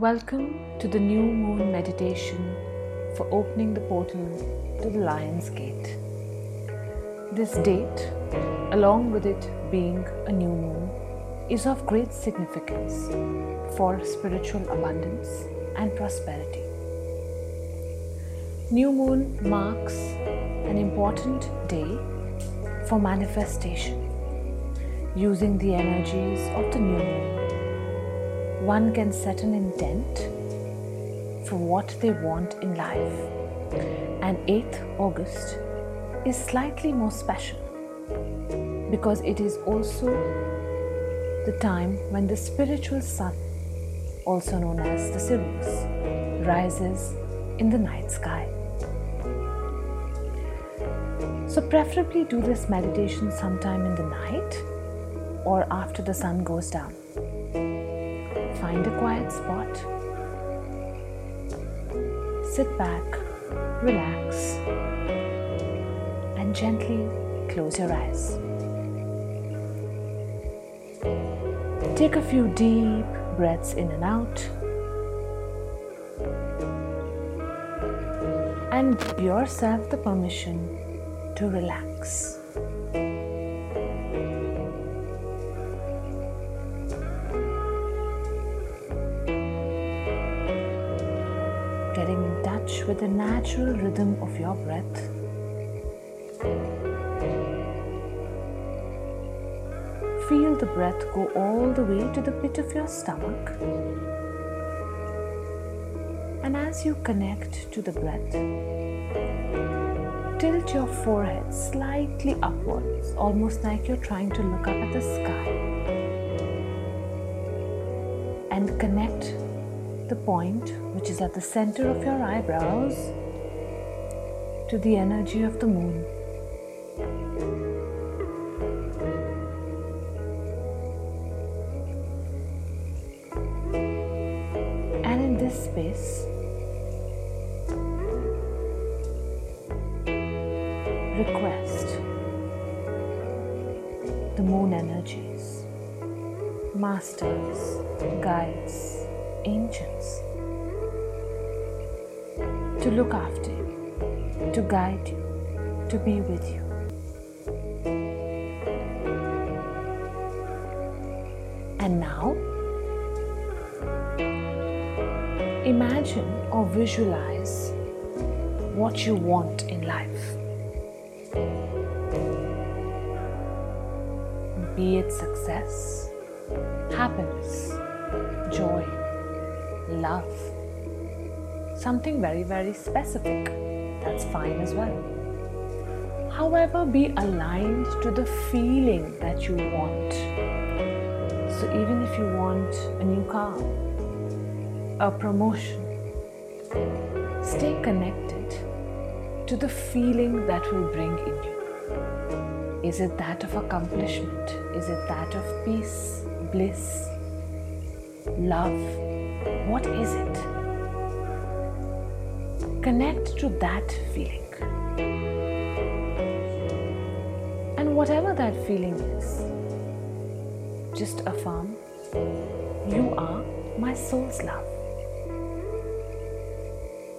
Welcome to the new moon meditation for opening the portal to the Lion's Gate. This date, along with it being a new moon, is of great significance for spiritual abundance and prosperity. New moon marks an important day for manifestation using the energies of the new moon one can set an intent for what they want in life. And 8th August is slightly more special because it is also the time when the spiritual sun, also known as the Sirius, rises in the night sky. So, preferably do this meditation sometime in the night or after the sun goes down. Find a quiet spot. Sit back, relax, and gently close your eyes. Take a few deep breaths in and out. And give yourself the permission to relax. Getting in touch with the natural rhythm of your breath. Feel the breath go all the way to the pit of your stomach. And as you connect to the breath, tilt your forehead slightly upwards, almost like you're trying to look up at the sky. The point which is at the center of your eyebrows to the energy of the moon. And in this space, request the moon energies, masters, guides, angels to look after you, to guide you, to be with you. And now, imagine or visualize what you want in life. Be it success, happiness, joy, love, something very, very specific. That's fine as well. However, be aligned to the feeling that you want. So, even if you want a new car, a promotion, stay connected to the feeling that will bring in you. Is it that of accomplishment? Is it that of peace, bliss, love? What is it? Connect to that feeling. And whatever that feeling is, just affirm you are my soul's love.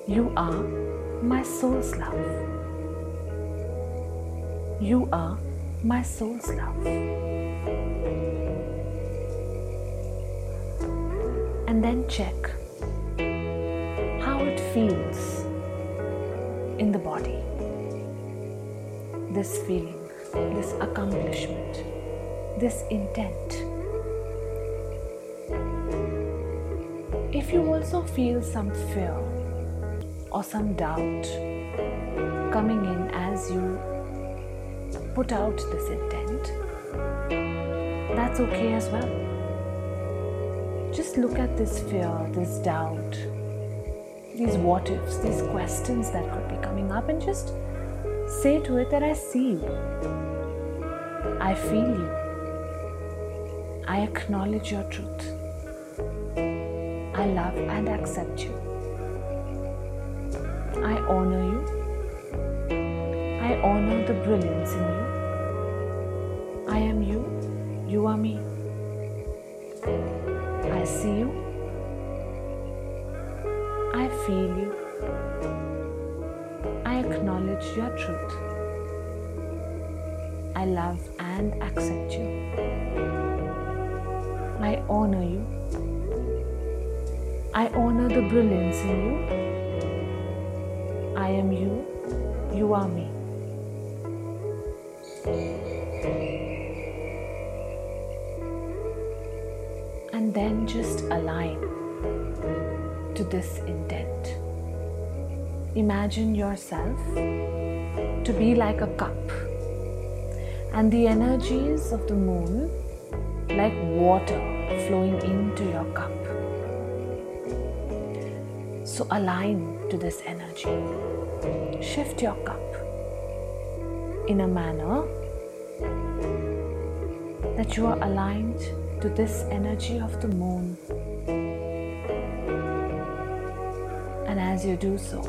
You are my soul's love. You are my soul's love. And then check how it feels in the body. This feeling, this accomplishment, this intent. If you also feel some fear or some doubt coming in as you put out this intent, that's okay as well. Just look at this fear, this doubt, these what ifs, these questions that could be coming up, and just say to it that I see you, I feel you, I acknowledge your truth, I love and accept you, I honor you, I honor the brilliance in you, I am you, you are me. I see you, I feel you. I acknowledge your truth. I love and accept you. I honor you. I honor the brilliance in you. I am you. You are me. And then just align to this intent. Imagine yourself to be like a cup and the energies of the moon like water flowing into your cup. So align to this energy. Shift your cup in a manner that you are aligned to this energy of the moon. And as you do so,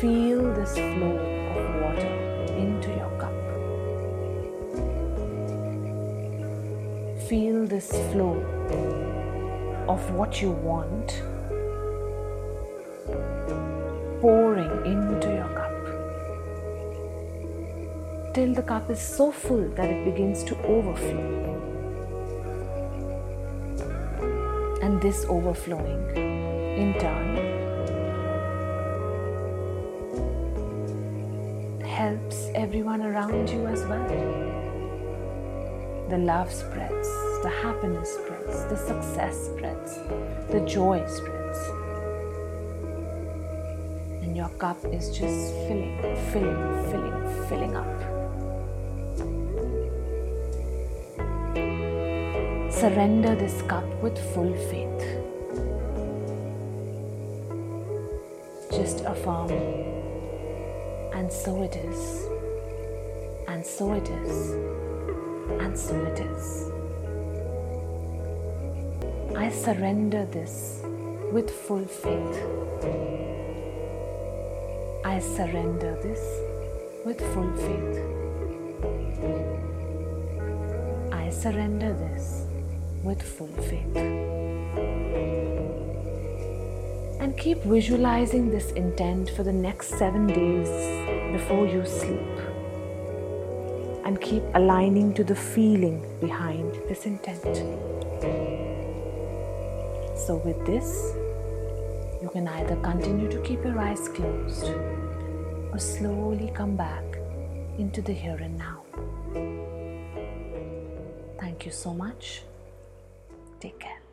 feel this flow of water into your cup. Feel this flow of what you want pouring into your cup till the cup is so full that it begins to overflow. And this overflowing, in turn, helps everyone around you as well. The love spreads, the happiness spreads, the success spreads, the joy spreads. And your cup is just filling, filling, filling, filling up. Surrender this cup with full faith. Just affirm, and so it is, and so it is, and so it is. I surrender this with full faith. I surrender this with full faith. I surrender this with full faith. And keep visualizing this intent for the next seven days before you sleep. And keep aligning to the feeling behind this intent. So, with this, you can either continue to keep your eyes closed or slowly come back into the here and now. Thank you so much. Take care.